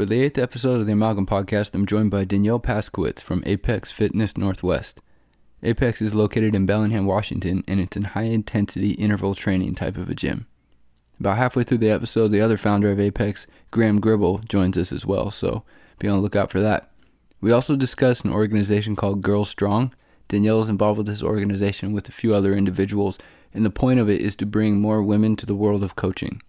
For the eighth episode of the Amalgam Podcast, I'm joined by Danielle Paskowitz from Apex Fitness Northwest. Apex is located in Bellingham, Washington, and it's a high intensity interval training type of a gym. About halfway through the episode, the other founder of Apex, Graham Gribble, joins us as well, so be on the lookout for that. We also discuss an organization called Girl Strong. Danielle is involved with this organization with a few other individuals, and the point of it is to bring more women to the world of coaching.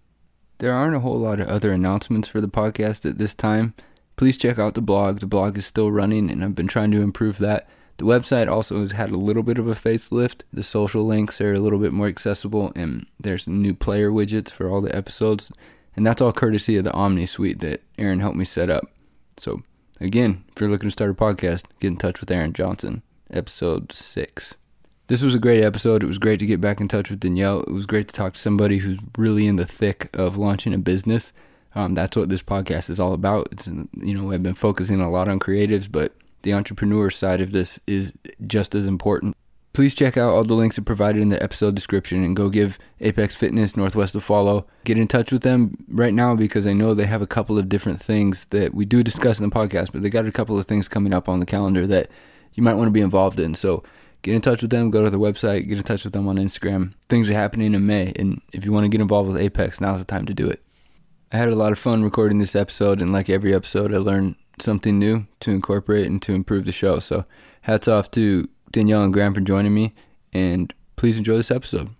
There aren't a whole lot of other announcements for the podcast at this time. Please check out the blog. The blog is still running, and I've been trying to improve that. The website also has had a little bit of a facelift. The social links are a little bit more accessible, and there's new player widgets for all the episodes. And that's all courtesy of the Omni suite that Aaron helped me set up. So, again, if you're looking to start a podcast, get in touch with Aaron Johnson, episode six. This was a great episode. It was great to get back in touch with Danielle. It was great to talk to somebody who's really in the thick of launching a business. Um, that's what this podcast is all about. It's you know I've been focusing a lot on creatives, but the entrepreneur side of this is just as important. Please check out all the links provided in the episode description and go give Apex Fitness Northwest a follow. Get in touch with them right now because I know they have a couple of different things that we do discuss in the podcast, but they got a couple of things coming up on the calendar that you might want to be involved in. So get in touch with them, go to their website, get in touch with them on Instagram. Things are happening in May, and if you want to get involved with Apex, now's the time to do it. I had a lot of fun recording this episode, and like every episode, I learned something new to incorporate and to improve the show. So, hats off to Danielle and Graham for joining me, and please enjoy this episode.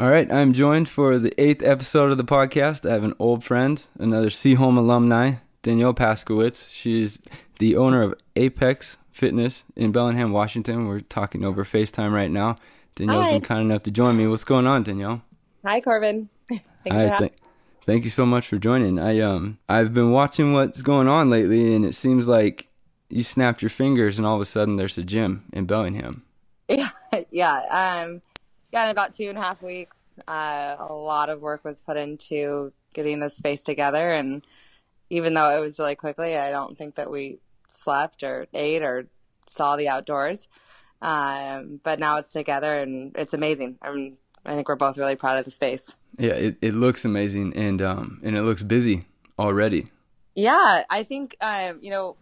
All right, I'm joined for the eighth episode of the podcast. I have an old friend, another Sehome alumni, Danielle Paskowitz. She's the owner of Apex Fitness in Bellingham, Washington. We're talking over FaceTime right now. Danielle's Hi. been kind enough to join me. What's going on, Danielle? Hi, Corbin. Thanks Hi, for having th- thank you so much for joining. I um I've been watching what's going on lately, and it seems like you snapped your fingers, and all of a sudden there's a gym in Bellingham. Yeah, yeah. Um, yeah, in about two and a half weeks, uh, a lot of work was put into getting this space together, and even though it was really quickly, I don't think that we slept or ate or saw the outdoors. Um, but now it's together, and it's amazing. I mean, I think we're both really proud of the space. Yeah, it, it looks amazing, and um and it looks busy already. Yeah, I think um, you know,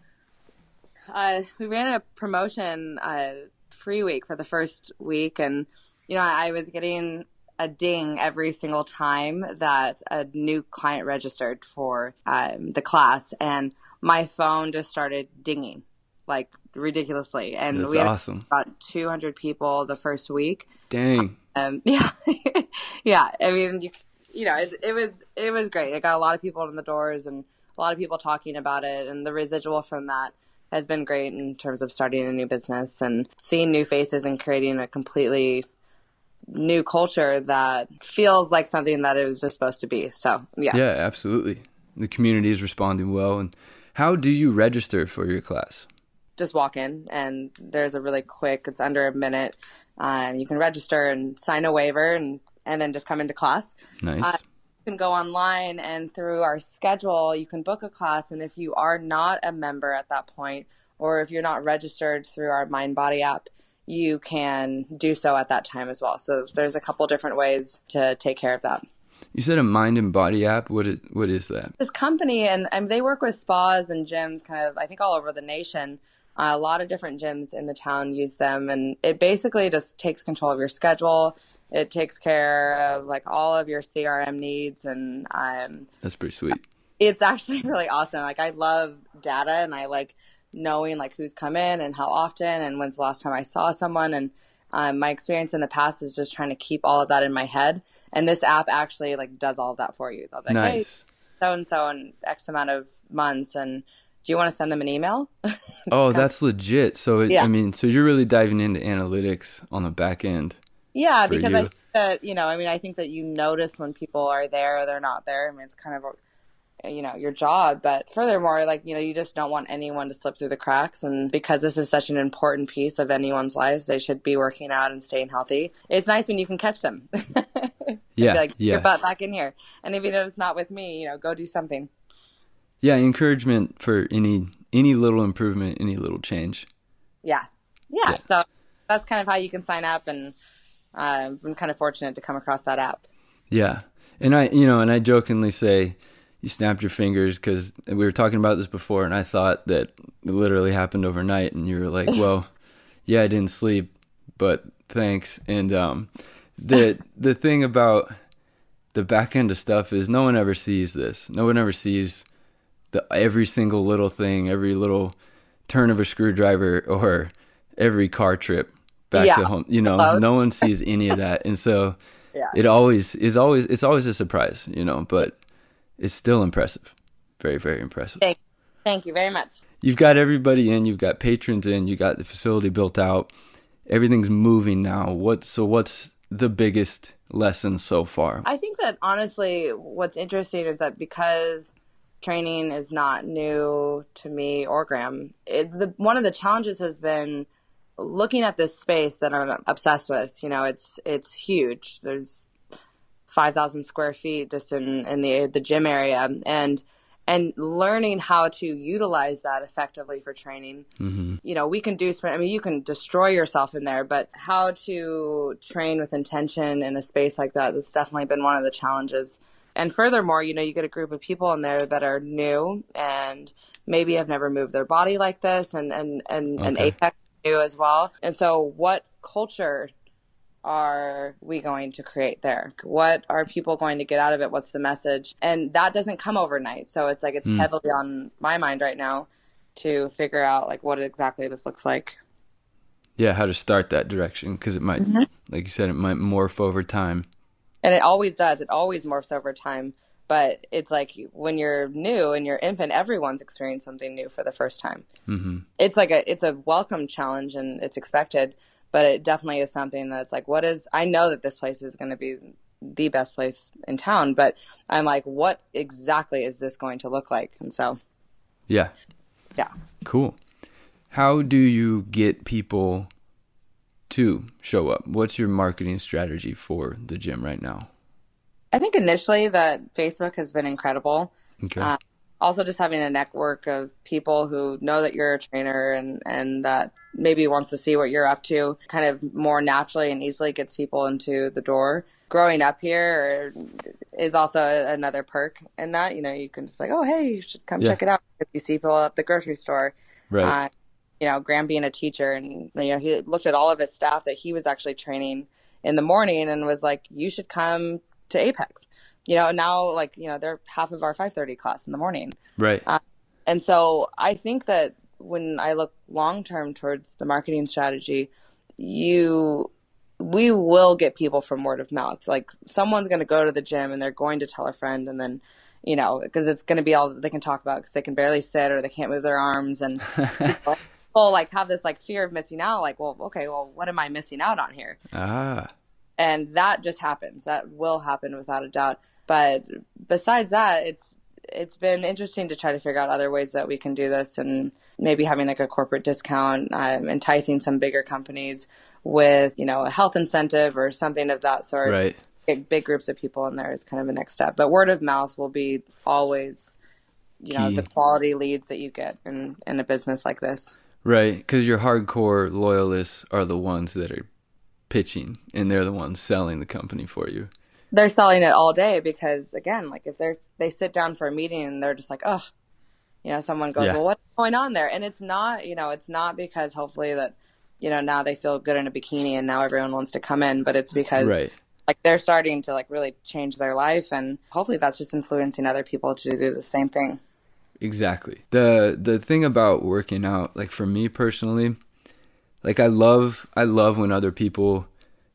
uh, we ran a promotion uh, free week for the first week, and you know, I was getting a ding every single time that a new client registered for um, the class, and my phone just started dinging like ridiculously. And That's we had awesome. about 200 people the first week. Dang. Um, yeah, yeah. I mean, you, you know, it, it was it was great. It got a lot of people in the doors and a lot of people talking about it, and the residual from that has been great in terms of starting a new business and seeing new faces and creating a completely new culture that feels like something that it was just supposed to be. So yeah, Yeah, absolutely. The community is responding well. And how do you register for your class? just walk in and there's a really quick. It's under a minute. Um, you can register and sign a waiver and and then just come into class. Nice. Uh, you can go online and through our schedule you can book a class and if you are not a member at that point or if you're not registered through our Mindbody app you can do so at that time as well so there's a couple different ways to take care of that you said a mind and body app. What is what is that? this company and, and they work with spas and gyms kind of i think all over the nation uh, a lot of different gyms in the town use them and it basically just takes control of your schedule it takes care of like all of your crm needs and um, That's pretty sweet. it's actually really awesome. Like I love data and I like knowing like who's come in and how often and when's the last time I saw someone. And um, my experience in the past is just trying to keep all of that in my head. And this app actually like does all of that for you. They'll be like, hey, Nice. so and so in X amount of months, and do you want to send them an email? Oh, that's legit. So it, Yeah. I mean, so you're really diving into analytics on the back end. Yeah, because I you. think that you know, I mean, I think that you notice when people are there or they're not there. I mean, it's kind of a, you know your job, but furthermore, like you know, you just don't want anyone to slip through the cracks. And because this is such an important piece of anyone's lives, they should be working out and staying healthy. It's nice when you can catch them. Yeah, like, yeah. your butt back in here, and even if it's not with me, you know, go do something. Yeah, encouragement for any any little improvement, any little change. Yeah, yeah, yeah. so that's kind of how you can sign up, and uh, I've been kind of fortunate to come across that app. Yeah, and I, you know, and I jokingly say you snapped your fingers because we were talking about this before, and I thought that it literally happened overnight, and you were like, "Well, yeah, I didn't sleep, but thanks." And um, the the thing about the back end of stuff is no one ever sees this. No one ever sees the every single little thing, every little turn of a screwdriver, or every car trip back yeah. to home. You know, Hello? no one sees any of that, and so yeah. it always is always it's always a surprise. You know, but it's still impressive, very very impressive. Thank, thank you very much. You've got everybody in. You've got patrons in. You got the facility built out. Everything's moving now. What so? What's the biggest lesson so far? I think that honestly, what's interesting is that because training is not new to me or Graham, it, the, one of the challenges has been looking at this space that I'm obsessed with. You know, it's it's huge. There's five thousand square feet just in in the the gym area, and and learning how to utilize that effectively for training. Mm-hmm. You know, we can do. I mean, you can destroy yourself in there, but how to train with intention in a space like that, that's definitely been one of the challenges. And furthermore, you know, you get a group of people in there that are new and maybe have never moved their body like this and, and, and, okay. and Apex new as well. And so what culture are we going to create there? What are people going to get out of it? What's the message? And that doesn't come overnight. So it's like it's mm. heavily on my mind right now to figure out like what exactly this looks like. Yeah, how to start that direction because it might, mm-hmm. like you said, it might morph over time. And it always does. It always morphs over time. But it's like when you're new and you're infant, everyone's experiencing something new for the first time. Mm-hmm. It's like a it's a welcome challenge and it's expected but it definitely is something that's like what is i know that this place is going to be the best place in town but i'm like what exactly is this going to look like? And so yeah. Yeah. Cool. How do you get people to show up? What's your marketing strategy for the gym right now? I think initially that facebook has been incredible. Okay. Uh, also just having a network of people who know that you're a trainer and and that maybe wants to see what you're up to kind of more naturally and easily gets people into the door. Growing up here is also another perk in that you know you can just be like oh hey you should come yeah. check it out. If you see people at the grocery store right. uh, you know graham being a teacher and you know he looked at all of his staff that he was actually training in the morning and was like you should come to apex you know now like you know they're half of our 5:30 class in the morning. Right. Uh, and so i think that when i look long term towards the marketing strategy you we will get people from word of mouth. Like someone's going to go to the gym and they're going to tell a friend and then you know because it's going to be all that they can talk about because they can barely sit or they can't move their arms and people like have this like fear of missing out like well okay well what am i missing out on here? Ah. And that just happens. That will happen without a doubt but besides that, it's it's been interesting to try to figure out other ways that we can do this and maybe having like a corporate discount, um, enticing some bigger companies with, you know, a health incentive or something of that sort. Right. Get big groups of people in there is kind of a next step. But word of mouth will be always, you Key. know, the quality leads that you get in, in a business like this. Right. Because your hardcore loyalists are the ones that are pitching and they're the ones selling the company for you they're selling it all day because again, like if they're they sit down for a meeting and they're just like, oh, you know, someone goes, yeah. well, what's going on there? And it's not, you know, it's not because hopefully that, you know, now they feel good in a bikini and now everyone wants to come in, but it's because right. like they're starting to like really change their life and hopefully that's just influencing other people to do the same thing. Exactly. The the thing about working out, like for me personally, like I love I love when other people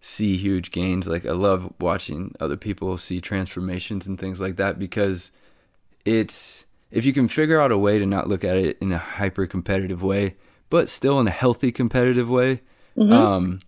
see huge gains. Like I love watching other people see transformations and things like that because it's if you can figure out a way to not look at it in a hyper competitive way, but still in a healthy competitive way, mm-hmm. um,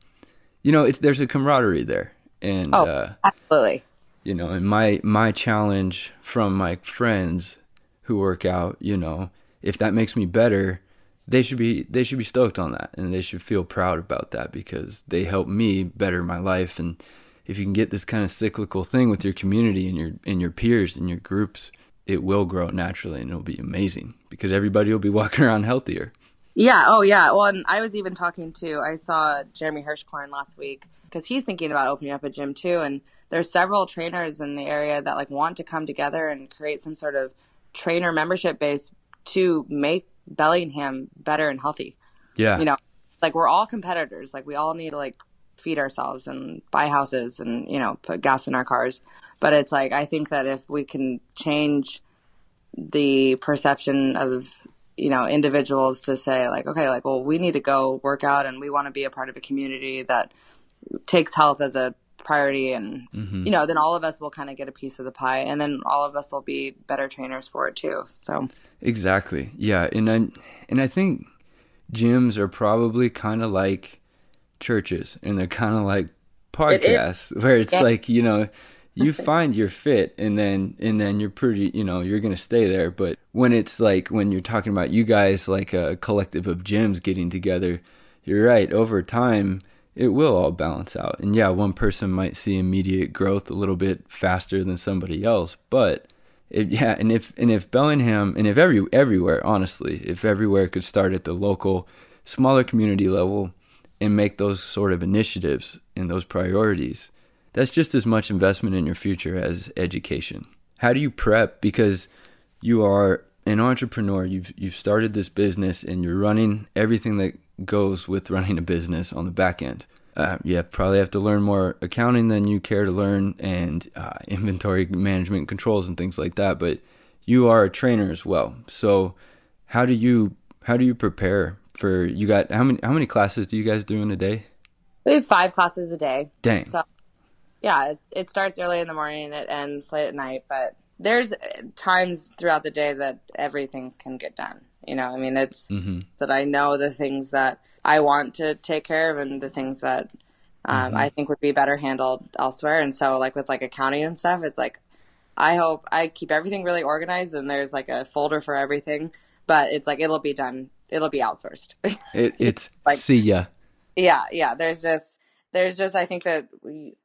you know, it's there's a camaraderie there, and oh, uh, absolutely. You know, and my my challenge from my friends who work out, you know, if that makes me better, they should be they should be stoked on that and they should feel proud about that because they help me better my life and if you can get this kind of cyclical thing with your community and your and your peers and your groups it will grow naturally and it'll be amazing because everybody will be walking around healthier Yeah. Oh, yeah. Well, and I was even talking to, I saw Jeremy Hirschkorn last week because he's thinking about opening up a gym too. And there's several trainers in the area that like want to come together and create some sort of trainer membership base to make Bellingham better and healthy. Yeah. You know, like we're all competitors. Like we all need to like feed ourselves and buy houses and, you know, put gas in our cars. But it's like, I think that if we can change the perception of you know individuals to say like okay like well we need to go work out and we want to be a part of a community that takes health as a priority and mm-hmm. you know then all of us will kind of get a piece of the pie and then all of us will be better trainers for it too so exactly. Yeah and i and i think gyms are probably kind of like churches and they're kind of like podcasts it where it's yeah. like you know you find your fit and then and then you're pretty you know you're gonna stay there. But when it's like when you're talking about you guys like a collective of gyms getting together you're right over time it will all balance out. And yeah one person might see immediate growth a little bit faster than somebody else but yeah and if and if bellingham and if every everywhere honestly if everywhere could start at the local smaller community level and make those sort of initiatives and those priorities that's just as much investment in your future as education. How do you prep? Because you are an entrepreneur. You've you've started this business and you're running everything that goes with running a business on the back end. Uh, you probably have to learn more accounting than you care to learn, and uh, inventory management controls and things like that. But you are a trainer as well. So how do you how do you prepare for you got how many how many classes do you guys do in a day? We have five classes a day. Dang. So yeah, it, it starts early in the morning and it ends late at night. But there's times throughout the day that everything can get done. You know, I mean, it's mm-hmm. that I know the things that I want to take care of and the things that um, mm-hmm. I think would be better handled elsewhere. And so, like with like accounting and stuff, it's like I hope I keep everything really organized and there's like a folder for everything. But it's like it'll be done. It'll be outsourced. it, it's like see ya. Yeah, yeah. There's just there's just I think that we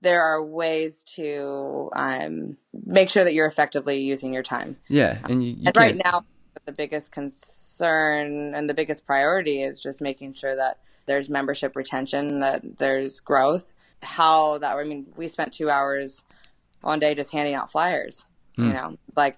there are ways to um, make sure that you're effectively using your time. Yeah, and, you, you and right now, the biggest concern and the biggest priority is just making sure that there's membership retention, that there's growth. How that I mean, we spent two hours one day just handing out flyers. You hmm. know, like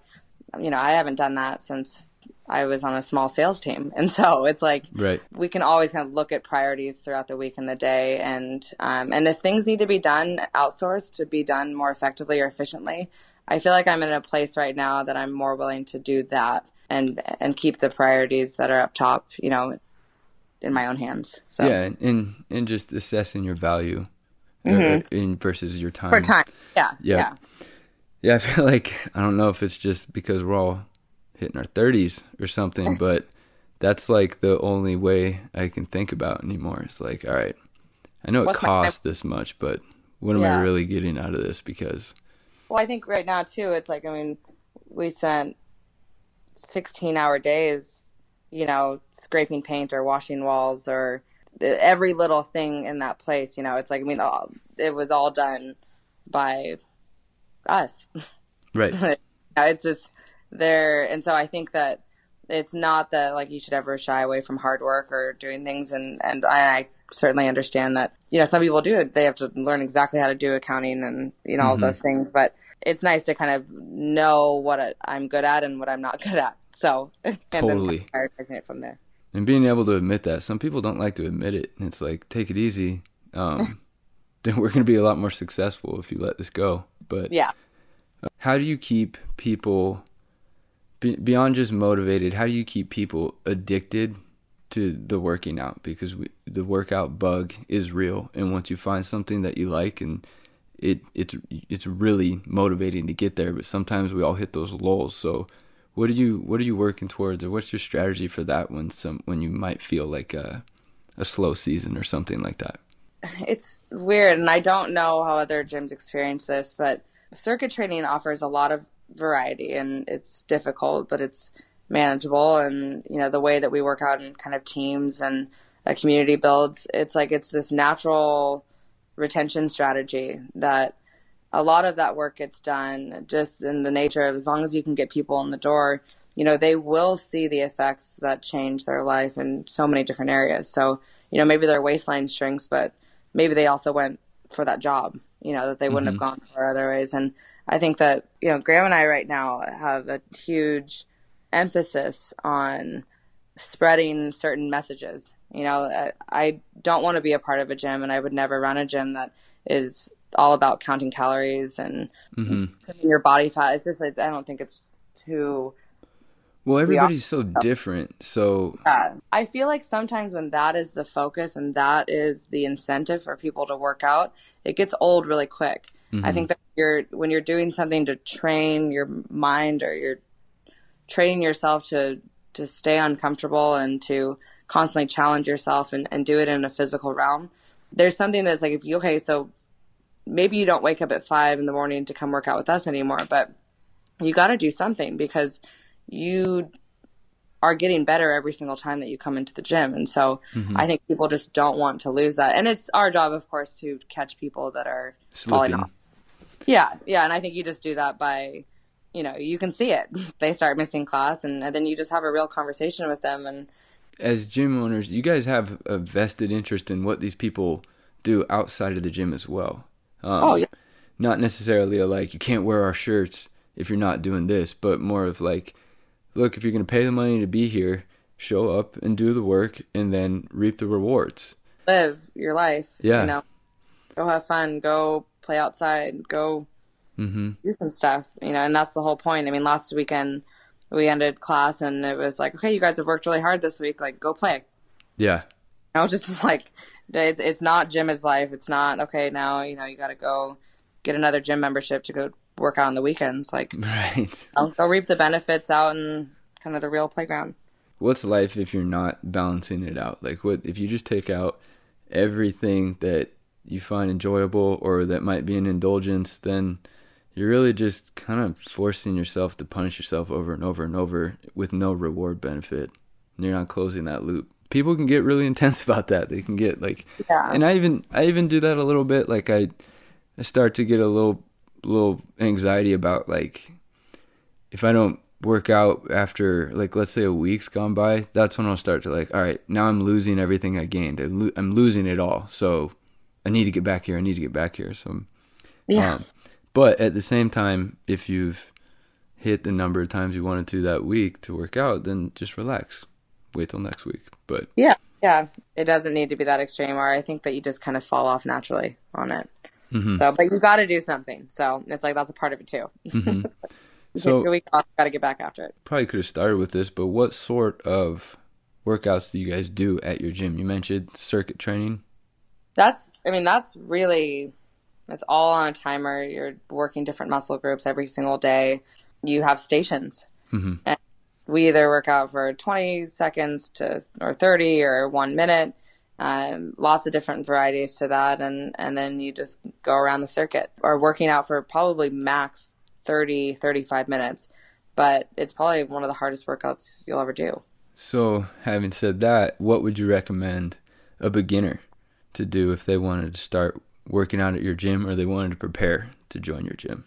you know, I haven't done that since I was on a small sales team. And so it's like right. we can always kind of look at priorities throughout the week and the day. And, um, and if things need to be done outsourced to be done more effectively or efficiently, I feel like I'm in a place right now that I'm more willing to do that and, and keep the priorities that are up top, you know, in my own hands. So yeah. And, and just assessing your value uh, mm-hmm. in versus your time. For time. Yeah. Yeah. Yeah. Yeah. I feel like, I don't know if it's just because we're all hitting our 30s or something, but that's like the only way I can think about anymore. It's like, all right, I know it What's costs this much, but what am yeah. I really getting out of this? Because, well, I think right now too, it's like, I mean, we spent 16 hour days, you know, scraping paint or washing walls or every little thing in that place, you know, it's like, I mean, all, it was all done by us. Right. it's just, there and so i think that it's not that like you should ever shy away from hard work or doing things and and I, certainly understand that you know some people do it they have to learn exactly how to do accounting and you know all mm-hmm. those things but it's nice to kind of know what i'm good at and what i'm not good at. So and totally. then prioritizing it from there. And being able to admit that. Some people don't like to admit it. And it's like take it easy. Um, then we're going to be a lot more successful if you let this go. But yeah. how do you keep people be, beyond just motivated, how do you keep people addicted to the working out? Because we, the workout bug is real, and once you find something that you like, and it it's it's really motivating to get there. But sometimes we all hit those lulls. So, what are you what are you working towards, or what's your strategy for that when some when you might feel like a a slow season or something like that? It's weird, and I don't know how other gyms experience this, but circuit training offers a lot of variety and it's difficult, but it's manageable. And, you know, the way that we work out in kind of teams and a community builds, it's like it's this natural retention strategy that a lot of that work gets done just in the nature of as long as you can get people in the door, you know, they will see the effects that change their life in so many different areas. So, you know, maybe their waistline shrinks, but maybe they also went for that job, you know, that they wouldn't mm-hmm. have gone for otherwise. And I think that, you know, Graham and I right now have a huge emphasis on spreading certain messages. You know, I, I don't want to be a part of a gym and I would never run a gym that is all about counting calories and mm-hmm. your body fat. It's just, I don't think it's too well, everybody's so different. So yeah. I feel like sometimes when that is the focus and that is the incentive for people to work out, it gets old really quick. Mm-hmm. I think that you're when you're doing something to train your mind or you're training yourself to to stay uncomfortable and to constantly challenge yourself and, and do it in a physical realm. There's something that's like if you okay, so maybe you don't wake up at five in the morning to come work out with us anymore, but you got to do something because you are getting better every single time that you come into the gym. And so mm-hmm. I think people just don't want to lose that. And it's our job, of course, to catch people that are Slipping. falling off. Yeah. Yeah. And I think you just do that by, you know, you can see it. They start missing class and, and then you just have a real conversation with them. And as gym owners, you guys have a vested interest in what these people do outside of the gym as well. Um, oh, yeah. Not necessarily a, like, you can't wear our shirts if you're not doing this, but more of like, look, if you're going to pay the money to be here, show up and do the work and then reap the rewards. Live your life. Yeah. You know, go have fun, go play outside, go mm-hmm. do some stuff, you know, and that's the whole point. I mean, last weekend we ended class and it was like, okay, you guys have worked really hard this week, like go play. Yeah. I was just like, it's, it's not gym is life. It's not, okay, now, you know, you got to go get another gym membership to go work out on the weekends. Like, right. I'll go reap the benefits out in kind of the real playground. What's life if you're not balancing it out? Like, what if you just take out everything that you find enjoyable or that might be an indulgence? Then you're really just kind of forcing yourself to punish yourself over and over and over with no reward benefit. And you're not closing that loop. People can get really intense about that. They can get like, yeah. And I even I even do that a little bit. Like I, I start to get a little little anxiety about like if I don't work out after like let's say a week's gone by, that's when I'll start to like, all right, now I'm losing everything I gained. I'm losing it all. So I need to get back here. I need to get back here. So yeah. Um, but at the same time, if you've hit the number of times you wanted to that week to work out, then just relax. Wait till next week. But yeah, yeah, it doesn't need to be that extreme. Or I think that you just kind of fall off naturally on it. Mm-hmm. So, but you got to do something. So it's like that's a part of it too. Mm-hmm. so take a week off, got to get back after it. Probably could have started with this, but what sort of workouts do you guys do at your gym? You mentioned circuit training. That's, I mean, that's really, it's all on a timer. You're working different muscle groups every single day. You have stations. Mm-hmm. And we either work out for 20 seconds to or 30 or one minute um, lots of different varieties to that and and then you just go around the circuit or working out for probably max 30 35 minutes but it's probably one of the hardest workouts you'll ever do so having said that what would you recommend a beginner to do if they wanted to start working out at your gym or they wanted to prepare to join your gym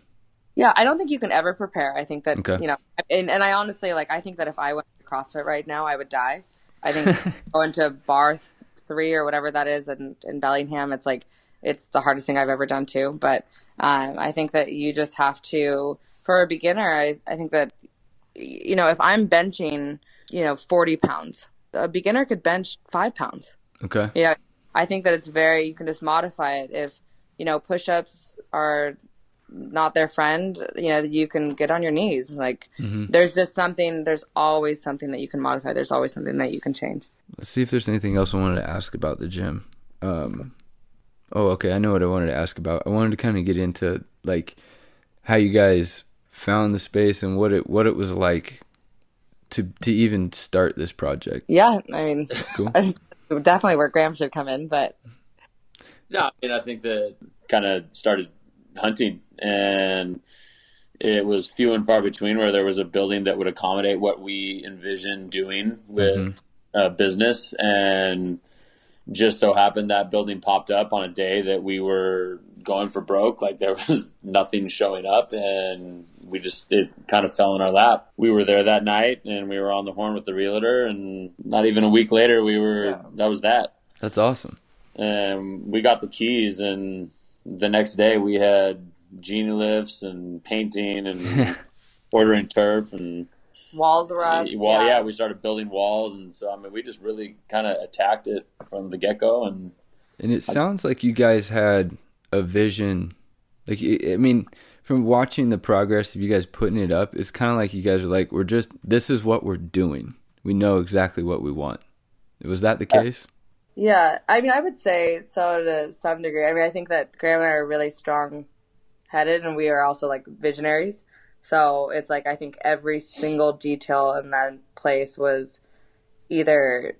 yeah i don't think you can ever prepare i think that okay. you know and, and i honestly like i think that if i went to crossfit right now i would die i think going to bar three or whatever that is in, in Bellingham. It's like, it's the hardest thing I've ever done too. But um, I think that you just have to, for a beginner, I, I think that, you know, if I'm benching, you know, 40 pounds, a beginner could bench five pounds. Okay. Yeah. I think that it's very, you can just modify it. If, you know, push ups are not their friend, you know, you can get on your knees. Like, mm-hmm. there's just something, there's always something that you can modify. There's always something that you can change. Let's see if there's anything else I wanted to ask about the gym. Um, oh, okay. I know what I wanted to ask about. I wanted to kind of get into like how you guys found the space and what it what it was like to to even start this project. Yeah, I mean, cool. definitely where Graham should come in, but no, I mean, I think that kind of started hunting and it was few and far between where there was a building that would accommodate what we envisioned doing with mm-hmm. uh, business, and just so happened that building popped up on a day that we were going for broke. Like there was nothing showing up, and we just it kind of fell in our lap. We were there that night, and we were on the horn with the realtor, and not even a week later, we were Yeah. that was that. That's awesome. And we got the keys, and the next day we had genie lifts and painting and ordering turf and Walls were up. well, yeah. we started building walls, and so I mean, we just really kind of attacked it from the get go, and And it sounds like you guys had a vision. Like, I I mean, from watching the progress of you guys putting it up, it's kind of like you guys are like, we're just, this is what we're doing. We know exactly what we want. Was that the case? Yeah, I mean, I would say so to some degree. I mean, I think that Graham and I are really strong headed, and we are also like visionaries. So it's like I think every single detail in that place was either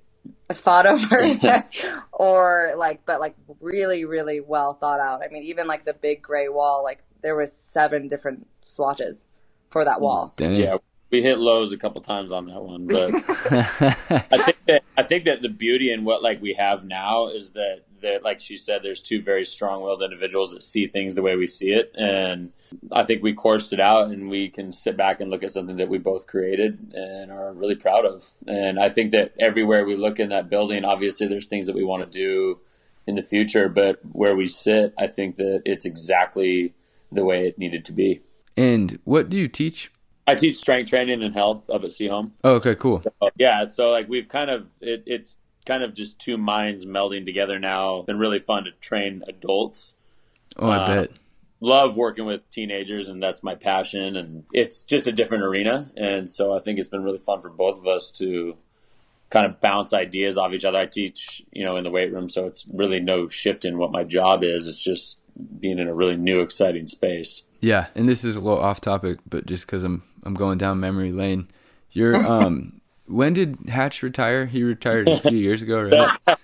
thought over or like, but like really, really well thought out. I mean, even like the big gray wall, like there was seven different swatches for that wall. Dang. yeah, we hit lows a couple times on that one, but. I think that I think that the beauty in what like we have now is that that like she said, there's two very strong-willed individuals that see things the way we see it, and I think we coursed it out, and we can sit back and look at something that we both created and are really proud of. And I think that everywhere we look in that building, obviously there's things that we want to do in the future, but where we sit, I think that it's exactly the way it needed to be. and what do you teach? I teach strength training and health up at Sehome. Oh, okay, cool. yeah so like we've kind of it, it's kind of just two minds melding together now been really fun to train adults Oh, I Uh, bet. love working with teenagers and that's my passion and it's just a different arena and so i think it's been really fun for both of us to kind of bounce ideas off each other i teach you know in the weight room so it's really no shift in what my job is it's just being in a really new exciting space Yeah, and this is a little off topic, but just because I'm I'm going down memory lane. You're um, when did Hatch retire? He retired a few years ago, right?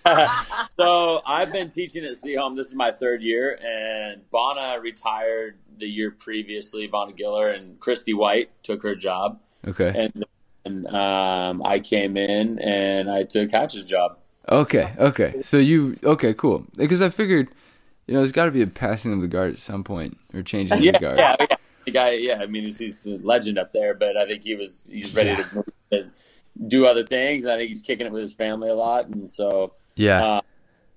so I've been teaching at Sehome. This is my third year, and Bonna retired the year previously. Bonna Giller and Christy White took her job, Okay, and, and um, I came in and I took Hatch's job. okay, okay. So you okay? Cool. Because I figured, you know, there's got to be a passing of the guard at some point or changing Yeah, the guard. yeah, yeah. The guy, yeah. I mean, he's, he's a legend up there, but I think he was he's ready Yeah. to move and do other things. I think he's kicking it with his family a lot, and so Yeah. Uh,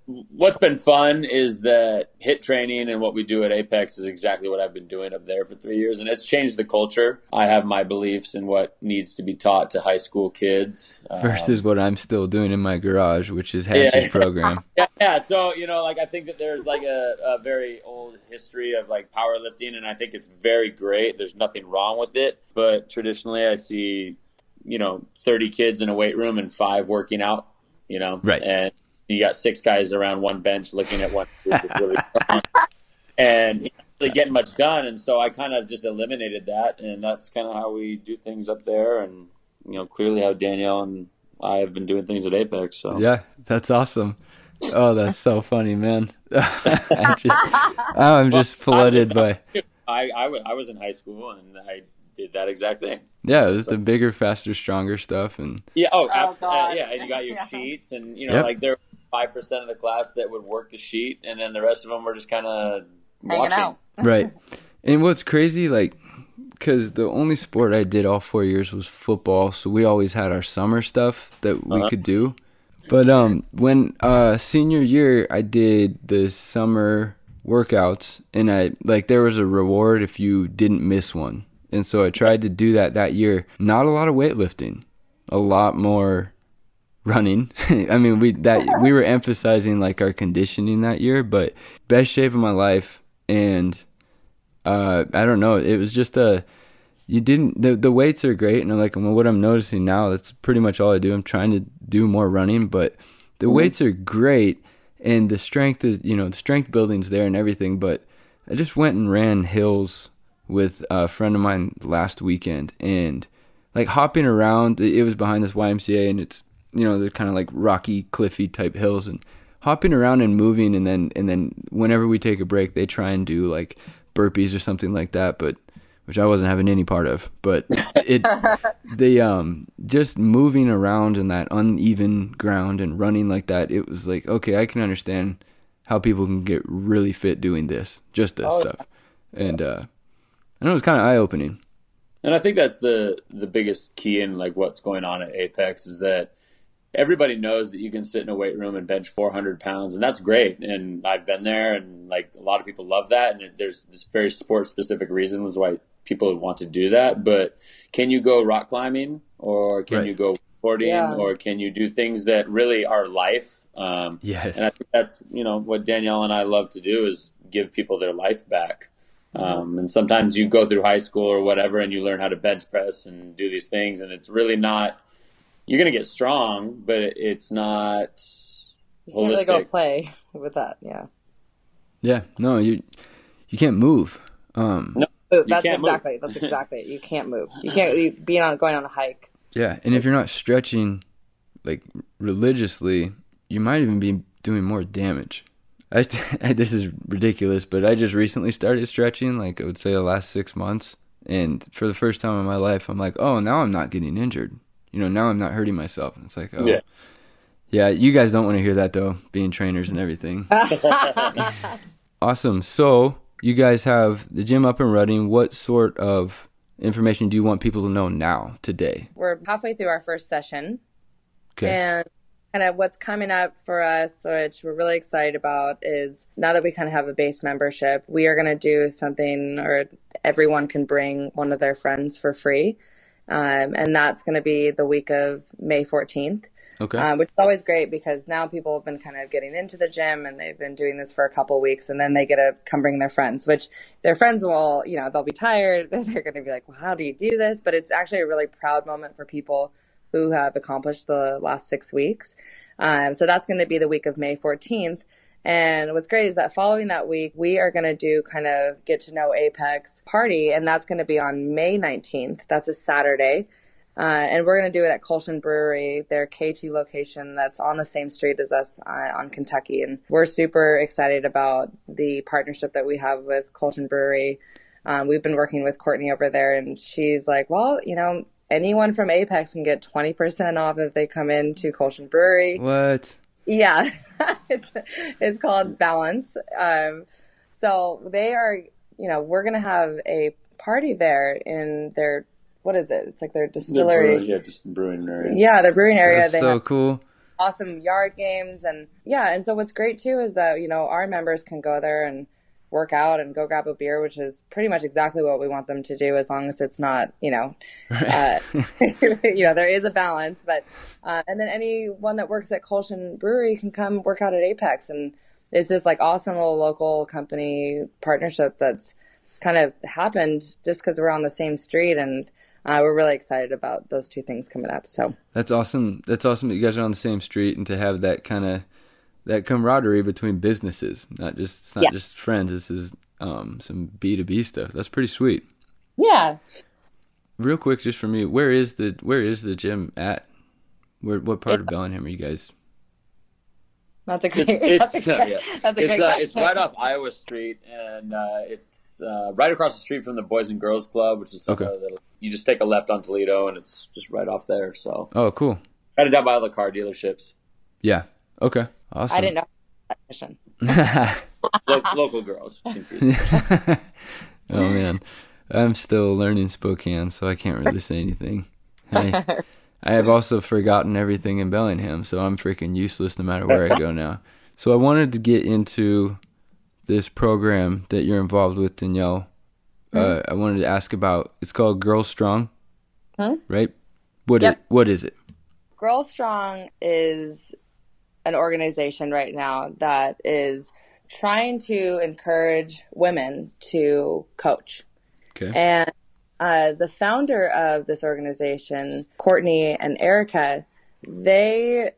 what's been fun is that HIIT training and what we do at Apex is exactly what I've been doing up there for three years, and it's changed the culture. I have my beliefs in what needs to be taught to high school kids. Uh, Versus what I'm still doing in my garage, which is Hatch's Yeah. program. yeah, yeah. So you know, like I think that there's like a, a very old history of like powerlifting, and I think it's very great. There's nothing wrong with it, but traditionally, I see you know 30 kids in a weight room and five working out. You know, Right. And you got six guys around one bench looking at one really and really getting much done. And so I kind of just eliminated that, and that's kind of how we do things up there, and you know, clearly how Danielle and I have been doing things at Apex. So Yeah, that's awesome. Oh, that's so funny, man. I just, I'm just flooded by. I, I, I was in high school and I did that exact thing. Yeah, it was the bigger, faster, stronger stuff, and Yeah. Oh, Oh, abs- uh, yeah. And you got your Yeah. sheets, and you know, Yep. like there five percent of the class that would work the sheet, and then the rest of them were just kind of watching. out. right. And what's crazy, like, because the only sport I did all four years was football, so we always had our summer stuff that we Uh-huh. could do. But um, when uh senior year, I did the summer workouts, and I like there was a reward if you didn't miss one, and so I tried to do that that year. Not a lot of weightlifting, a lot more running. I mean, we that we were emphasizing like our conditioning that year, but best shape of my life, and uh, I don't know. It was just a you didn't the the weights are great, and I'm like, well, what I'm noticing now, that's pretty much all I do. I'm trying to do more running, but the weights are great, and the strength is you know the strength building's there and everything. But I just went and ran hills with a friend of mine last weekend, and like hopping around. It was behind this YMCA, and it's you know they're kind of like rocky, cliffy type hills, and hopping around and moving, and then and then whenever we take a break, they try and do like burpees or something like that, but which I wasn't having any part of. But it they um just moving around in that uneven ground and running like that, it was like okay, I can understand how people can get really fit doing this, just this Oh, yeah. stuff, and uh, I know it was kind of eye opening. And I think that's the the biggest key in like what's going on at Apex is that everybody knows that you can sit in a weight room and bench 400 pounds, and that's great. And I've been there, and like a lot of people love that. And it, there's this very sport specific reasons why people want to do that. But can you go rock climbing, or can right. you go boarding, yeah. or can you do things that really are life? Um, yes. And I think that's you know what Danielle and I love to do is give people their life back. Um, and sometimes you go through high school or whatever, and you learn how to bench press and do these things, and it's really not. You're going to get strong, but it's not. You can't really go play with that, yeah. Yeah, no, you you can't move. Um, no, that's exactly move. that's exactly it. You can't move. You can't you, be on going on a hike. Yeah, and if you're not stretching like religiously, you might even be doing more damage. I, this is ridiculous, but I just recently started stretching, like I would say the last six months. And for the first time in my life, I'm like, oh, now I'm not getting injured. You know, now I'm not hurting myself. And it's like, oh, yeah. yeah, you guys don't want to hear that though, being trainers and everything. awesome. So you guys have the gym up and running. What sort of information do you want people to know now, today? We're halfway through our first session. Okay. And kind of what's coming up for us, which we're really excited about, is now that we kind of have a base membership, we are going to do something, or everyone can bring one of their friends for free. Um, and that's going to be the week of May 14th. Okay. Um, which is always great because now people have been kind of getting into the gym and they've been doing this for a couple weeks and then they get to come bring their friends, which their friends will, you know, they'll be tired. They're going to be like, well, how do you do this? But it's actually a really proud moment for people who have accomplished the last six weeks. Um, so that's going to be the week of May 14th. And what's great is that following that week, we are going to do kind of get to know Apex party, and that's going to be on May 19th. That's a Saturday. Uh, and we're going to do it at Kulshan Brewery, their K2 location that's on the same street as us uh, on Kentucky. And we're super excited about the partnership that we have with Kulshan Brewery. Um, we've been working with Courtney over there, and she's like, well, you know, anyone from Apex can get 20% off if they come into Kulshan Brewery. What? Yeah, it's, it's called Balance. Um, so they are, you know, we're going to have a party there in their, what is it? It's like their distillery. Brew, yeah, just brewing area. Yeah, their brewing area. That's they so cool. Awesome yard games and yeah, and so what's great too is that you know our members can go there and work out and go grab a beer, which is pretty much exactly what we want them to do, as long as it's not, you know, uh, you know, there is a balance. But uh, and then anyone that works at Kulshan Brewery can come work out at Apex, and it's this like awesome little local company partnership that's kind of happened just because we're on the same street and. Uh, we're really excited about those two things coming up. So that's awesome. That's awesome that you guys are on the same street and to have that kind of that camaraderie between businesses. Not just it's not yeah. just friends. This is um, some B two B stuff. That's pretty sweet. Yeah. Real quick, just for me, where is the where is the gym at? Where what part of Bellingham are you guys? That's a great. It's, it's, that's a great, yeah. that's a it's, uh, it's right off Iowa Street, and uh, it's uh, right across the street from the Boys and Girls Club, which is okay. you just take a left on Toledo, and it's just right off there. So. Oh, cool. Right down by all the car dealerships. Yeah. Okay. Awesome. I didn't know that mission. local girls. oh man, I'm still learning Spokane, so I can't really say anything. I, I have also forgotten everything in Bellingham, so I'm freaking useless no matter where I go now. So I wanted to get into this program that you're involved with, Danielle. Uh, mm-hmm. I wanted to ask about. It's called Girl Strong, huh? right? What yep. it, what is it? Girl Strong is an organization right now that is trying to encourage women to coach. Okay. And uh, the founder of this organization, Courtney and Erica, they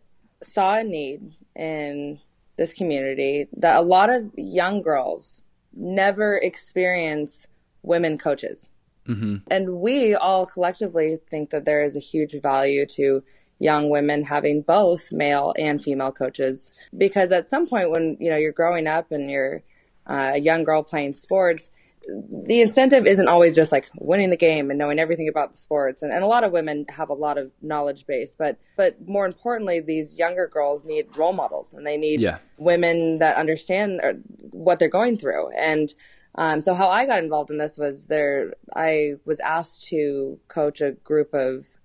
saw a need in this community that a lot of young girls never experience women coaches. Mm-hmm. And we all collectively think that there is a huge value to young women having both male and female coaches because at some point when you know you're growing up and you're uh, a young girl playing sports the incentive isn't always just like winning the game and knowing everything about the sports and, and a lot of women have a lot of knowledge base but but more importantly these younger girls need role models and they need yeah. women that understand uh, what they're going through and Um, so how I got involved in this was there. I was asked to coach a group of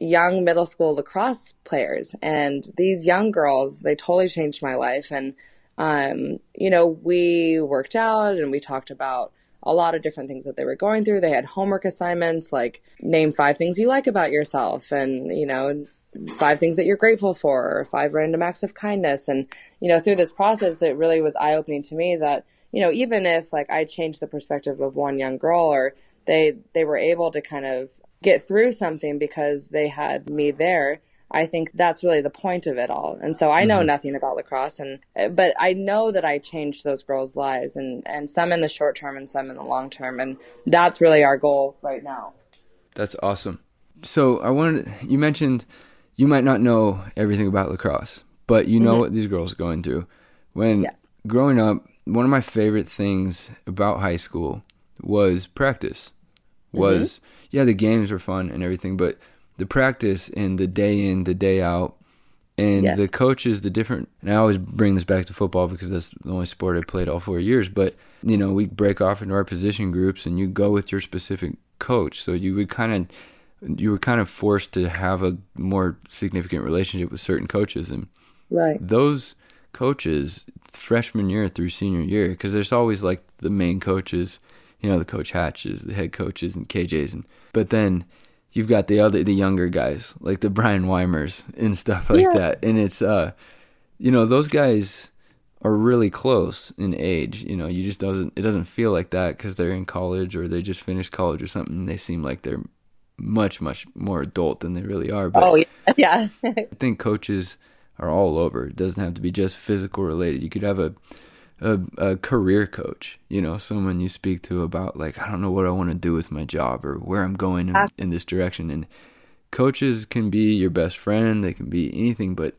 young middle school lacrosse players, and these young girls they totally changed my life. And um, you know, we worked out and we talked about a lot of different things that they were going through. They had homework assignments like name five things you like about yourself, and you know five things that you're grateful for or five random acts of kindness and you know through this process it really was eye opening to me that you know even if like i changed the perspective of one young girl or they they were able to kind of get through something because they had me there i think that's really the point of it all and so i know mm-hmm. nothing about lacrosse and but i know that i changed those girls lives and and some in the short term and some in the long term and that's really our goal right now that's awesome so i wanted you mentioned you might not know everything about lacrosse, but you know mm-hmm. what these girls are going through. When yes. growing up, one of my favorite things about high school was practice. Was mm-hmm. yeah, the games were fun and everything, but the practice and the day in, the day out, and yes. the coaches, the different. And I always bring this back to football because that's the only sport I played all four years. But you know, we break off into our position groups, and you go with your specific coach. So you would kind of you were kind of forced to have a more significant relationship with certain coaches and right those coaches freshman year through senior year because there's always like the main coaches you know the coach hatches the head coaches and kjs and but then you've got the other the younger guys like the brian weimers and stuff like yeah. that and it's uh you know those guys are really close in age you know you just doesn't it doesn't feel like that because they're in college or they just finished college or something they seem like they're much much more adult than they really are. But oh yeah, I think coaches are all over. It doesn't have to be just physical related. You could have a, a a, career coach, you know, someone you speak to about like I don't know what I want to do with my job or where I'm going in, in this direction. And coaches can be your best friend. They can be anything, but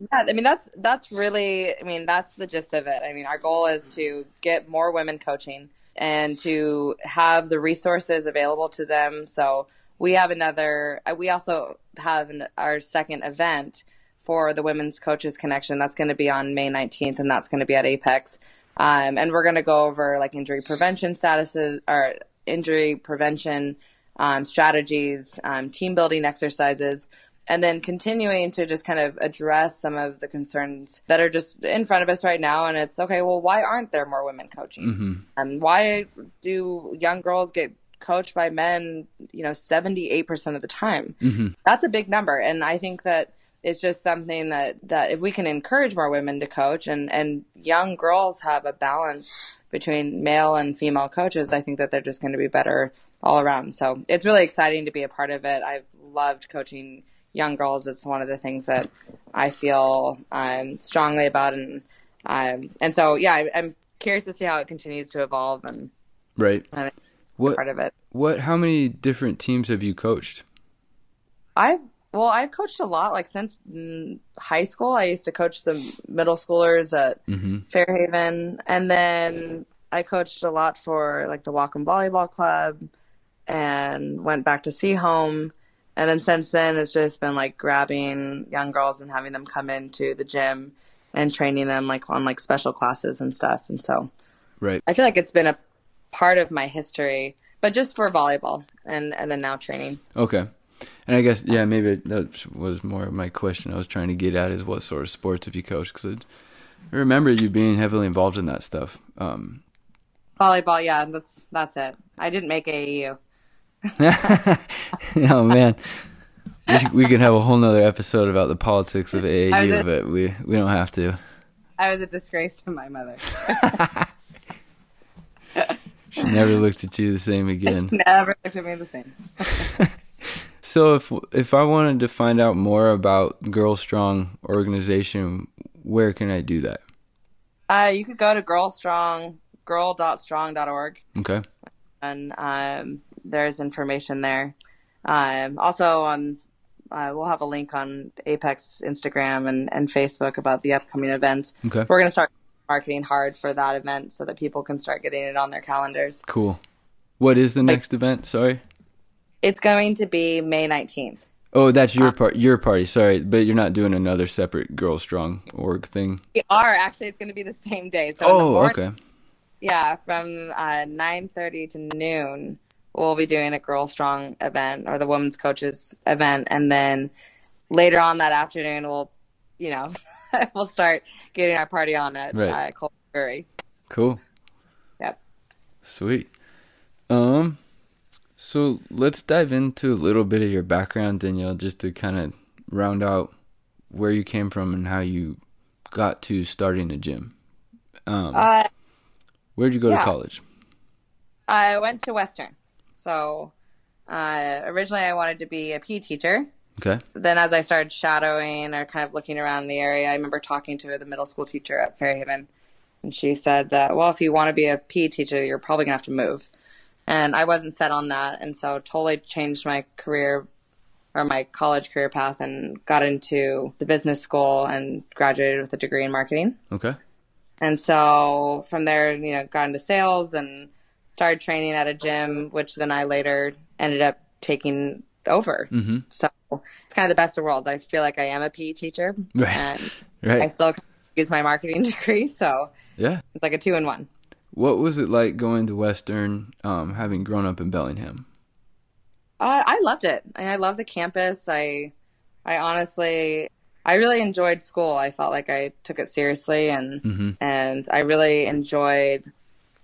yeah, I mean that's that's really I mean that's the gist of it. I mean our goal is to get more women coaching and to have the resources available to them so we have another we also have an, our second event for the women's coaches connection that's going to be on may 19th and that's going to be at apex um, and we're going to go over like injury prevention statuses or injury prevention um, strategies um, team building exercises and then continuing to just kind of address some of the concerns that are just in front of us right now and it's okay well why aren't there more women coaching mm-hmm. and why do young girls get coached by men, you know, 78% of the time. Mm-hmm. That's a big number. And I think that it's just something that, that if we can encourage more women to coach and, and young girls have a balance between male and female coaches, I think that they're just going to be better all around. So it's really exciting to be a part of it. I've loved coaching young girls. It's one of the things that I feel um, strongly about. And, um, and so, yeah, I, am curious to see how it continues to evolve and, right. And what part of it. What? How many different teams have you coached? I've well, I've coached a lot. Like since mm, high school, I used to coach the middle schoolers at mm-hmm. Fairhaven, and then I coached a lot for like the Whatcom Volleyball Club, and went back to Sehome. And then since then, it's just been like grabbing young girls and having them come into the gym and training them like on like special classes and stuff. And so, right, I feel like it's been a part of my history, but just for volleyball and and then now training. Okay. And I guess yeah, maybe that was more of my question. I was trying to get at is what sort of sports have you coached? Because I remember you being heavily involved in that stuff. Um, Volleyball, yeah, that's that's it. I didn't make AAU. oh man, we, we could have a whole nother episode about the politics of AAU, a, but we we don't have to. I was a disgrace to my mother. She never looked at you the same again. She never looked at me the same. So if if I wanted to find out more about Girl Strong organization, where can I do that? Uh, you could go to Girl Strong, girl.strong.org. Okay. And um, there's information there. Um, also on uh, we'll have a link on Apex Instagram and, and Facebook about the upcoming events. Okay. We're going to start marketing hard for that event so that people can start getting it on their calendars. Cool. What is the like, next event? Sorry. It's going to be May 19th. Oh, that's your um, part, your party. Sorry, but you're not doing another separate Girl Strong org thing. We are actually. It's going to be the same day. So oh, morning, okay. Yeah, from uh, nine thirty to noon, we'll be doing a Girl Strong event or the Women's Coaches event, and then later on that afternoon, we'll, you know, we'll start getting our party on at Right. uh, Kulshan Brewery. Cool. Yep. Sweet. Um, so let's dive into a little bit of your background, Danielle, just to kind of round out where you came from and how you got to starting a gym. Um, Uh, where'd you go to college? I went to Western, so uh, originally I wanted to be a PE teacher. Okay. then as I started shadowing or kind of looking around the area, I remember talking to the middle school teacher at Fairhaven, and she said that, well, if you want to be a PE teacher, you're probably gonna have to move. And I wasn't set on that, and so totally changed my career or my college career path and got into the business school and graduated with a degree in marketing. Okay. And so from there, you know, got into sales and started training at a gym, which then I later ended up taking over. Mm-hmm. So it's kind of the best of worlds. I feel like I am a PE teacher, Right. and I still use my marketing degree, so Yeah. it's like a two in one. What was it like going to Western, um, having grown up in Bellingham? Uh, I loved it. I, I love the campus. I, I honestly, I really enjoyed school. I felt like I took it seriously, and Mm-hmm. and I really enjoyed.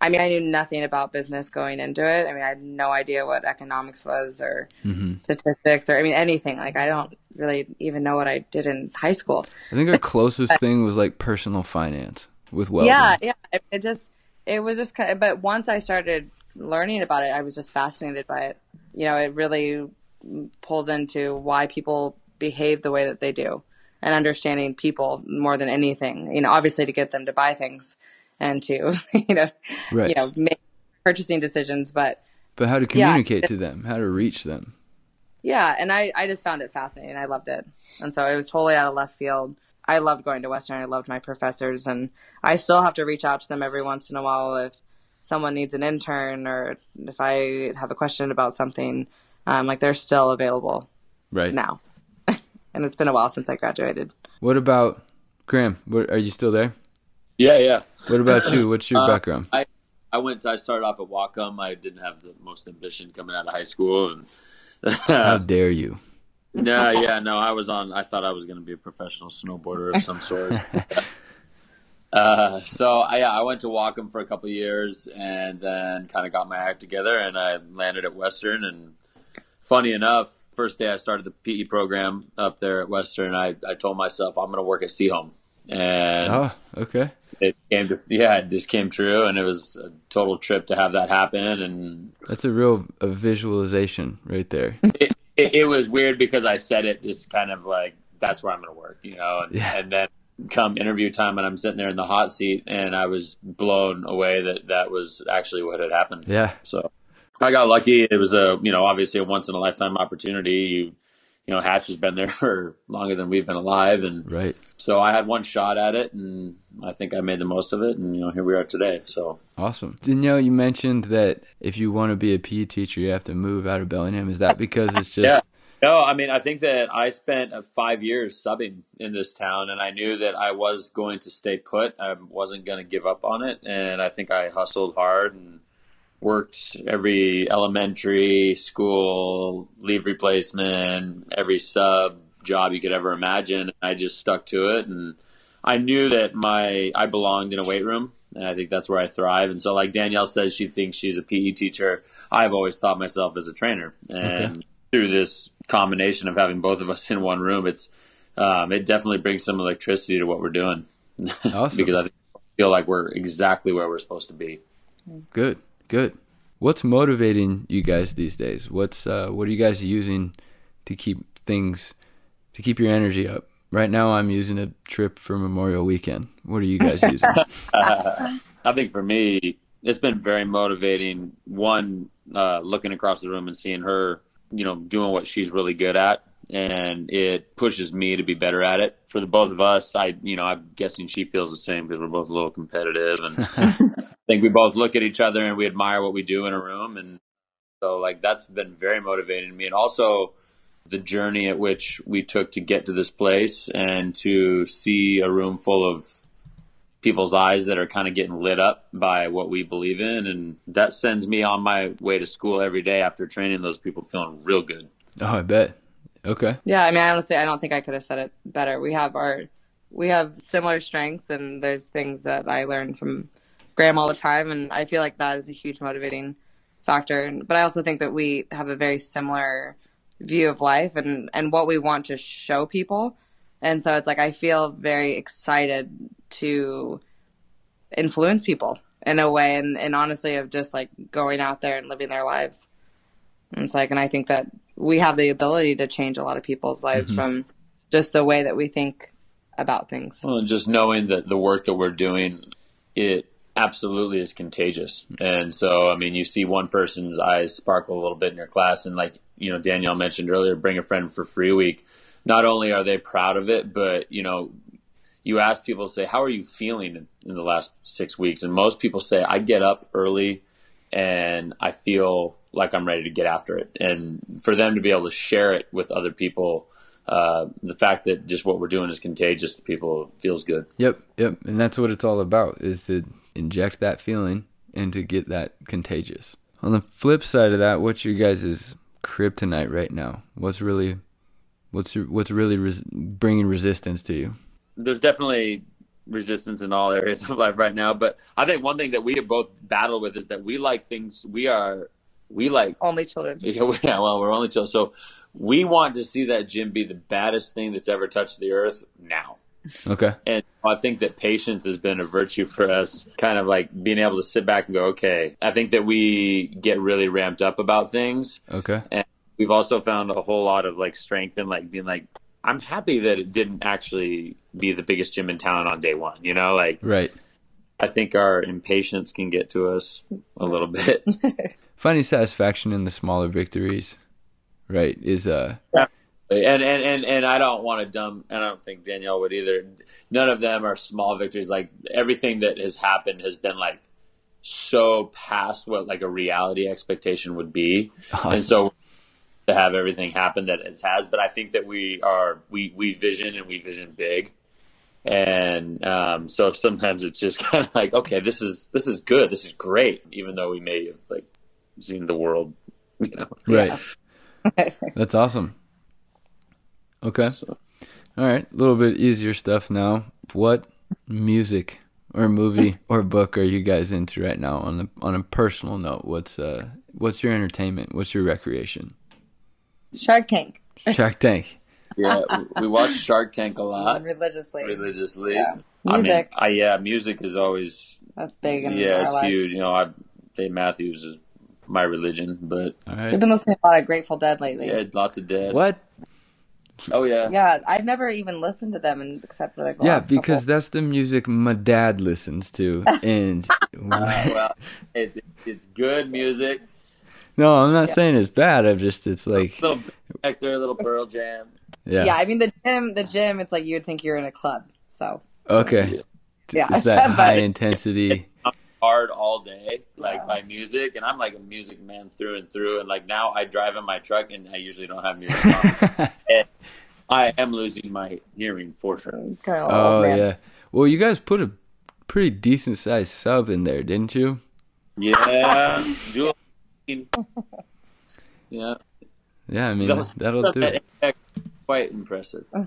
I mean, I knew nothing about business going into it. I mean, I had no idea what economics was or Mm-hmm. statistics or I mean anything. Like, I don't really even know what I did in high school. I think our closest thing was like personal finance with Weldon. Yeah, yeah. It, it just it was just kind of, but once I started learning about it, I was just fascinated by it. You know, it really pulls into why people behave the way that they do and understanding people more than anything. You know, obviously to get them to buy things and to you know Right. you know make purchasing decisions, but But how to Yeah. communicate to them, how to reach them. yeah, and I, I just found it fascinating. I loved it. And so it was totally out of left field. I loved going to Western. I loved my professors. And I still have to reach out to them every once in a while if someone needs an intern or if I have a question about something. Um, like they're still available Right. now. and it's been a while since I graduated. What about Graham? What, are you still there? Yeah, yeah. What about you? What's your Uh, background? I I went. I started off at Whatcom. I didn't have the most ambition coming out of high school, and How dare you? No, yeah, no. I was on. I thought I was going to be a professional snowboarder of some sort. uh, so I, yeah, I went to Whatcom for a couple of years, and then kind of got my act together, and I landed at Western. And funny enough, first day I started the PE program up there at Western, I I told myself I'm going to work at Sehome, and Oh, okay. it came to yeah, it just came true, and it was a total trip to have that happen, and That's a real a visualization right there. it, it, it was weird because I said it just kind of like that's where I'm going to work, you know, and, Yeah. and then come interview time and I'm sitting there in the hot seat and I was blown away that that was actually what had happened. Yeah. So I got lucky. It was a you know obviously a once in a lifetime opportunity. You you know Hatch has been there for longer than we've been alive, and Right. so I had one shot at it, and I think I made the most of it, and you know here we are today. So Awesome. Danielle, you mentioned that if you want to be a PE teacher, you have to move out of Bellingham. Is that because it's just Yeah. No, I mean, I think that I spent uh, five years subbing in this town, and I knew that I was going to stay put. I wasn't going to give up on it, and I think I hustled hard and worked every elementary school leave replacement, every sub job you could ever imagine. I just stuck to it, and I knew that my I belonged in a weight room, and I think that's where I thrive. And so, like Danielle says, she thinks she's a PE teacher. I've always thought myself as a trainer, and through this combination of having both of us in one room, it's um, it definitely brings some electricity to what we're doing Awesome. because I feel like we're exactly where we're supposed to be. good? Good. What's motivating you guys these days? What's uh, what are you guys using to keep things to keep your energy up? Right now, I'm using a trip for Memorial Weekend. What are you guys using? I think for me, it's been very motivating. One, uh, looking across the room and seeing her, you know, doing what she's really good at, and it pushes me to be better at it. For the both of us, I, you know, I'm guessing she feels the same because we're both a little competitive, and I think we both look at each other and we admire what we do in a room, and so like that's been very motivating to me, and also the journey at which we took to get to this place and to see a room full of people's eyes that are kind of getting lit up by what we believe in, and that sends me on my way to school every day after training those people feeling real good. Oh, I bet. Okay. Yeah, I mean, honestly, I don't think I could have said it better. We have our, we have similar strengths, and there's things that I learned from Graham all the time, and I feel like that is a huge motivating factor. But I also think that we have a very similar view of life and and what we want to show people, and so it's like I feel very excited to influence people in a way, and and honestly, of just like going out there and living their lives. And it's like, and I think that we have the ability to change a lot of people's lives mm-hmm. from just the way that we think about things. Well, just knowing that the work that we're doing, it absolutely is contagious. And so, I mean, you see one person's eyes sparkle a little bit in your class, and like you know, Danielle mentioned earlier, bring a friend for free week. Not only are they proud of it, but you know, you ask people, say, how are you feeling in, in the last six weeks? And most people say, I get up early and I feel like I'm ready to get after it. And for them to be able to share it with other people, uh, the fact that just what we're doing is contagious to people feels good. Yep, yep, and that's what it's all about is to inject that feeling and to get that contagious. On the flip side of that, what's your guys' kryptonite right now? What's really, what's your, what's really res- bringing resistance to you? There's definitely resistance in all areas of life right now, but I think one thing that we have both battled with is that we like things. We are we like only children. Yeah, well, we're only children, so we want to see that gym be the baddest thing that's ever touched the earth now. Okay. And I think that patience has been a virtue for us, kind of like being able to sit back and go, okay. I think that we get really ramped up about things. Okay. And we've also found a whole lot of like strength in like being like, I'm happy that it didn't actually be the biggest gym in town on day one, you know? Like, right. I think our impatience can get to us a little bit. Finding satisfaction in the smaller victories, right, is uh yeah and and and, and I don't want to dumb, and I don't think Danielle would either. None of them are small victories. Like everything that has happened has been like so past what like a reality expectation would be, awesome. and so to have everything happen that it has. But I think that we are we we vision and we vision big, and um, so sometimes it's just kind of like okay, this is this is good, this is great, even though we may have like seen the world, you know, right. That's awesome. Okay. So. All right. A little bit easier stuff now. What music or movie or book are you guys into right now on the on a personal note? What's uh what's your entertainment? What's your recreation? Shark Tank. Shark Tank. Yeah, we watch Shark Tank a lot religiously. Religiously. Yeah. Music. I mean, I, yeah, music is always that's big. yeah, it's life. huge. You know, I Dave Matthews is my religion, but we've been listening to a lot of Grateful Dead lately. Yeah, lots of Dead. What? Oh yeah. Yeah, I've never even listened to them except for like yeah, because couple. that's the music my dad listens to, and uh, well, it's it's good music. No, I'm not yeah. saying it's bad. I'm just it's like little Hector, little Pearl Jam. Yeah, yeah. I mean the gym, the gym. It's like you would think you're in a club. So okay, yeah, it's that high intensity. hard all day, like yeah. by music, and I'm like a music man through and through. And like now, I drive in my truck, and I usually don't have music on. and I am losing my hearing for sure. Oh yeah. Well, you guys put a pretty decent sized sub in there, didn't you? Yeah. yeah. Yeah, I mean Those, that'll do. It. Quite impressive.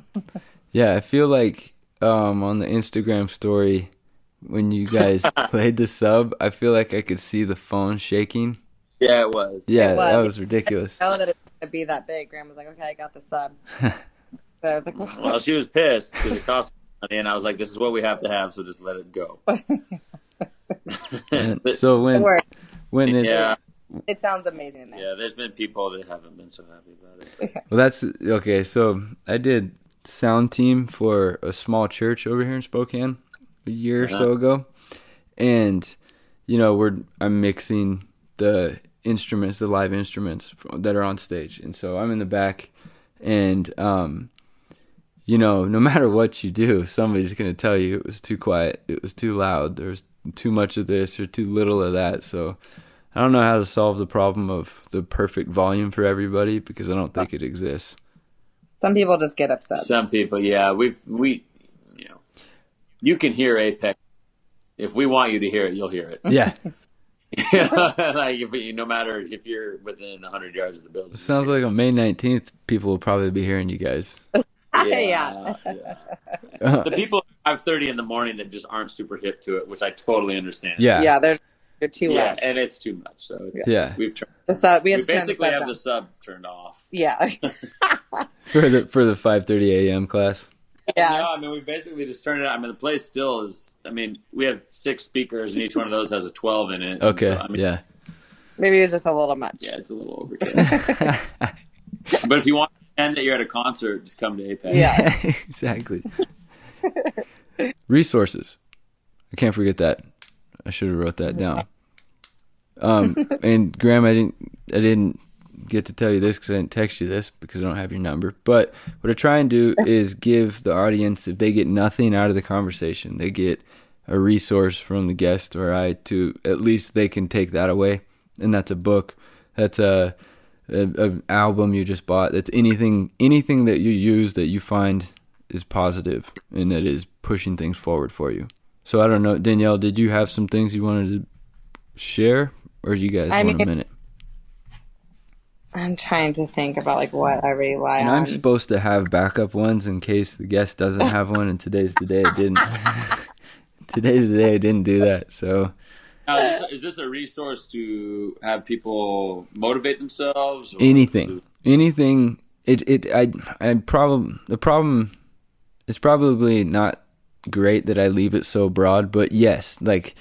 Yeah, I feel like um, on the Instagram story when you guys played the sub, I feel like I could see the phone shaking. Yeah, it was. Yeah, it was. that was ridiculous. I know that it would be that big. Graham was like, "Okay, I got the sub." so I was like, "Well, she was pissed because it cost money," and I was like, "This is what we have to have, so just let it go." so when when it yeah. It sounds amazing. Yeah, there's been people that haven't been so happy about it. well, that's okay. So I did sound team for a small church over here in Spokane a year or so ago, and you know we're I'm mixing the instruments, the live instruments that are on stage, and so I'm in the back, and um, you know, no matter what you do, somebody's gonna tell you it was too quiet, it was too loud, there's too much of this or too little of that. So I don't know how to solve the problem of the perfect volume for everybody because I don't think it exists. Some people just get upset. Some people, yeah, we we you know you can hear Apex if we want you to hear it, you'll hear it. Yeah. like if you, no matter if you're within 100 yards of the building. Sounds like on May 19th, people will probably be hearing you guys. Yeah. yeah. It's the people at 5:30 in the morning that just aren't super hip to it, which I totally understand. Yeah. Yeah, they're they're too Yeah, loud. and it's too much. So it's, Yeah. we've turned, The sub, we we have to turn the basically sub have down. the sub turned off. Yeah, For the for the 5:30 a.m. class. yeah. No, I mean we basically just turned it. Out. I mean the place still is. I mean we have six speakers and each one of those has a 12 in it. Okay. So, I mean, yeah. Maybe it was just a little much. Yeah, it's a little overkill. but if you want to pretend that you're at a concert, just come to Apex. Yeah. exactly. Resources. I can't forget that. I should have wrote that down. Um, and Graham, I didn't, I didn't get to tell you this because I didn't text you this because I don't have your number. But what I try and do is give the audience, if they get nothing out of the conversation, they get a resource from the guest or I to at least they can take that away. And that's a book. That's a, a, a album you just bought. That's anything, anything that you use that you find is positive and that is pushing things forward for you. So I don't know, Danielle, did you have some things you wanted to share, or do you guys I want a minute? I'm trying to think about like what I rely And on. I'm supposed to have backup ones in case the guest doesn't have one, and today's the day I didn't. today's the day I didn't do that. So Now, is, this, is this a resource to have people motivate themselves? or- anything, anything. It it I I problem the problem. is probably not great that I leave it so broad, but yes, like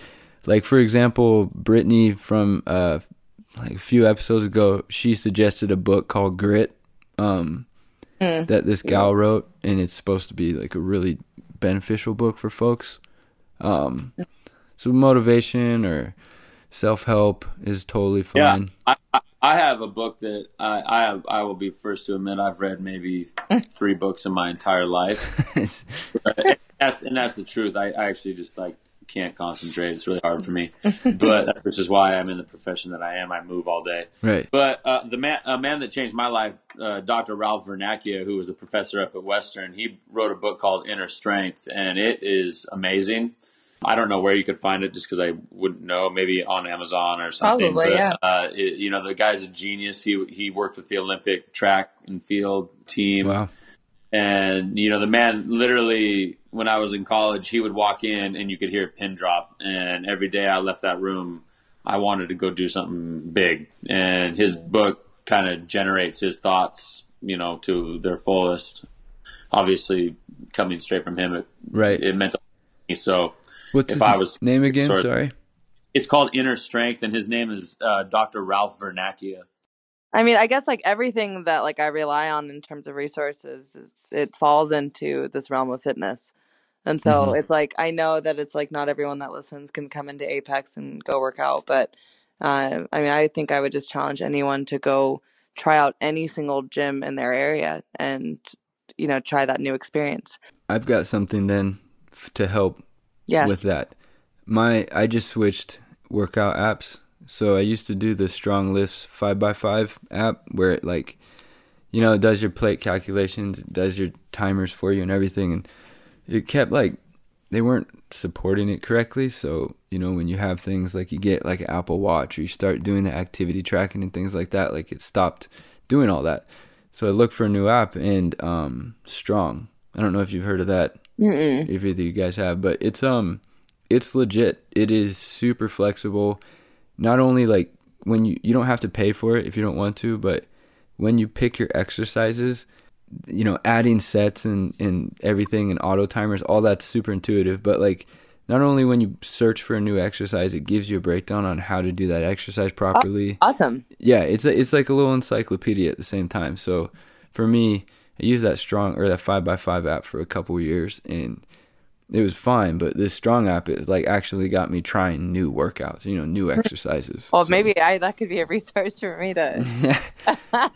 like for example, Brittany from uh like a few episodes ago, she suggested a book called Grit, um, that this gal wrote, and it's supposed to be like a really beneficial book for folks. Um, so motivation or self help is totally Yeah, fine. I, I- I have a book that I, I have, I will be first to admit I've read maybe three books in my entire life. that's and that's the truth. I, I actually just like can't concentrate. It's really hard for me. But this is why I'm in the profession that I am. I move all day. right. But uh, the man, a man that changed my life, uh, Dr. Ralph Vernacchia, who was a professor up at Western, he wrote a book called Inner Strength, and it is amazing. I don't know where you could find it, just because I wouldn't know. Maybe on Amazon or something. Probably, but, yeah. Uh, it, you know, the guy's a genius. He he worked with the Olympic track and field team. Wow. And you know, the man literally, when I was in college, he would walk in and you could hear a pin drop. And every day I left that room, I wanted to go do something big. And his book kind of generates his thoughts, you know, to their fullest. Obviously, coming straight from him, it, Right. it meant to me. So What's if his I was- name again? sorry. Sorry. it's called Inner Strength, and his name is uh, Dr. Ralph Vernacchia. I mean, I guess like everything that like I rely on in terms of resources, it falls into this realm of fitness. And so Mhm. it's like I know that it's like not everyone that listens can come into Apex and go work out, but uh, I mean, I think I would just challenge anyone to go try out any single gym in their area and you know try that new experience. I've got something then f- to help Yes. with that. My I just switched workout apps. So I used to do the StrongLifts 5x5 app where it like you know, it does your plate calculations, does your timers for you and everything and it kept like they weren't supporting it correctly. So, you know, when you have things like you get like an Apple Watch or you start doing the activity tracking and things like that, like it stopped doing all that. So I looked for a new app and um Strong. I don't know if you've heard of that Mm-mm. if either you guys have, but it's um it's legit. It is super flexible. Not only like when you you don't have to pay for it if you don't want to, but when you pick your exercises, you know, adding sets and and everything and auto timers, all that's super intuitive, but like not only when you search for a new exercise, it gives you a breakdown on how to do that exercise oh, properly Awesome. yeah, it's a, it's like a little encyclopedia at the same time. So for me, I used that strong or that five by five app for a couple years, and it was fine. But this strong app is like actually got me trying new workouts, you know, new exercises. Well, So- maybe I that could be a resource for me to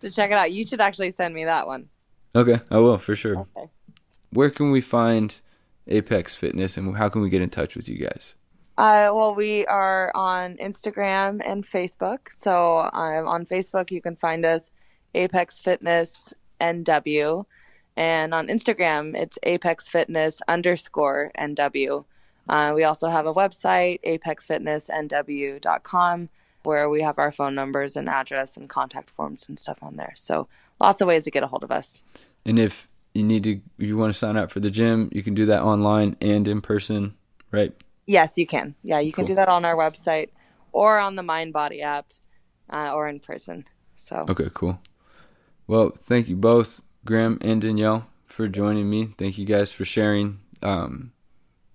to check it out. You should actually send me that one. okay, I will for sure. Okay. Where can we find Apex Fitness, and how can we get in touch with you guys? Uh, well, we are on Instagram and Facebook. So um, on Facebook, you can find us Apex Fitness NW, and on Instagram, it's Apex Fitness underscore NW. Uh, we also have a website, apexfitnessnw.com, where we have our phone numbers and address and contact forms and stuff on there. So lots of ways to get a hold of us. And if you need to, you want to sign up for the gym, you can do that online and in person, right? Yes, you can. Yeah, you can do that on our website or on the Mindbody app uh, or in person. So okay, cool. Well, thank you both, Graham and Danielle, for joining me. Thank you guys for sharing um,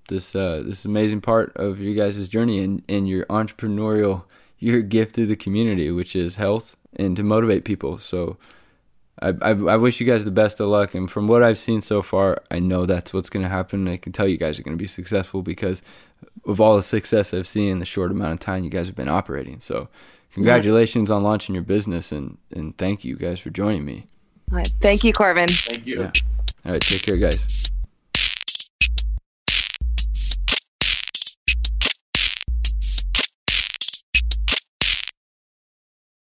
this uh, this amazing part of your guys' journey and, and your entrepreneurial your gift to the community, which is health and to motivate people. So I, I, I wish you guys the best of luck. And from what I've seen so far, I know that's what's going to happen. I can tell you guys are going to be successful because of all the success I've seen in the short amount of time you guys have been operating. So congratulations yeah. on launching your business and, and thank you guys for joining me. All right. Thank you, Corbin. Thank you. Yeah. All right. Take care, guys.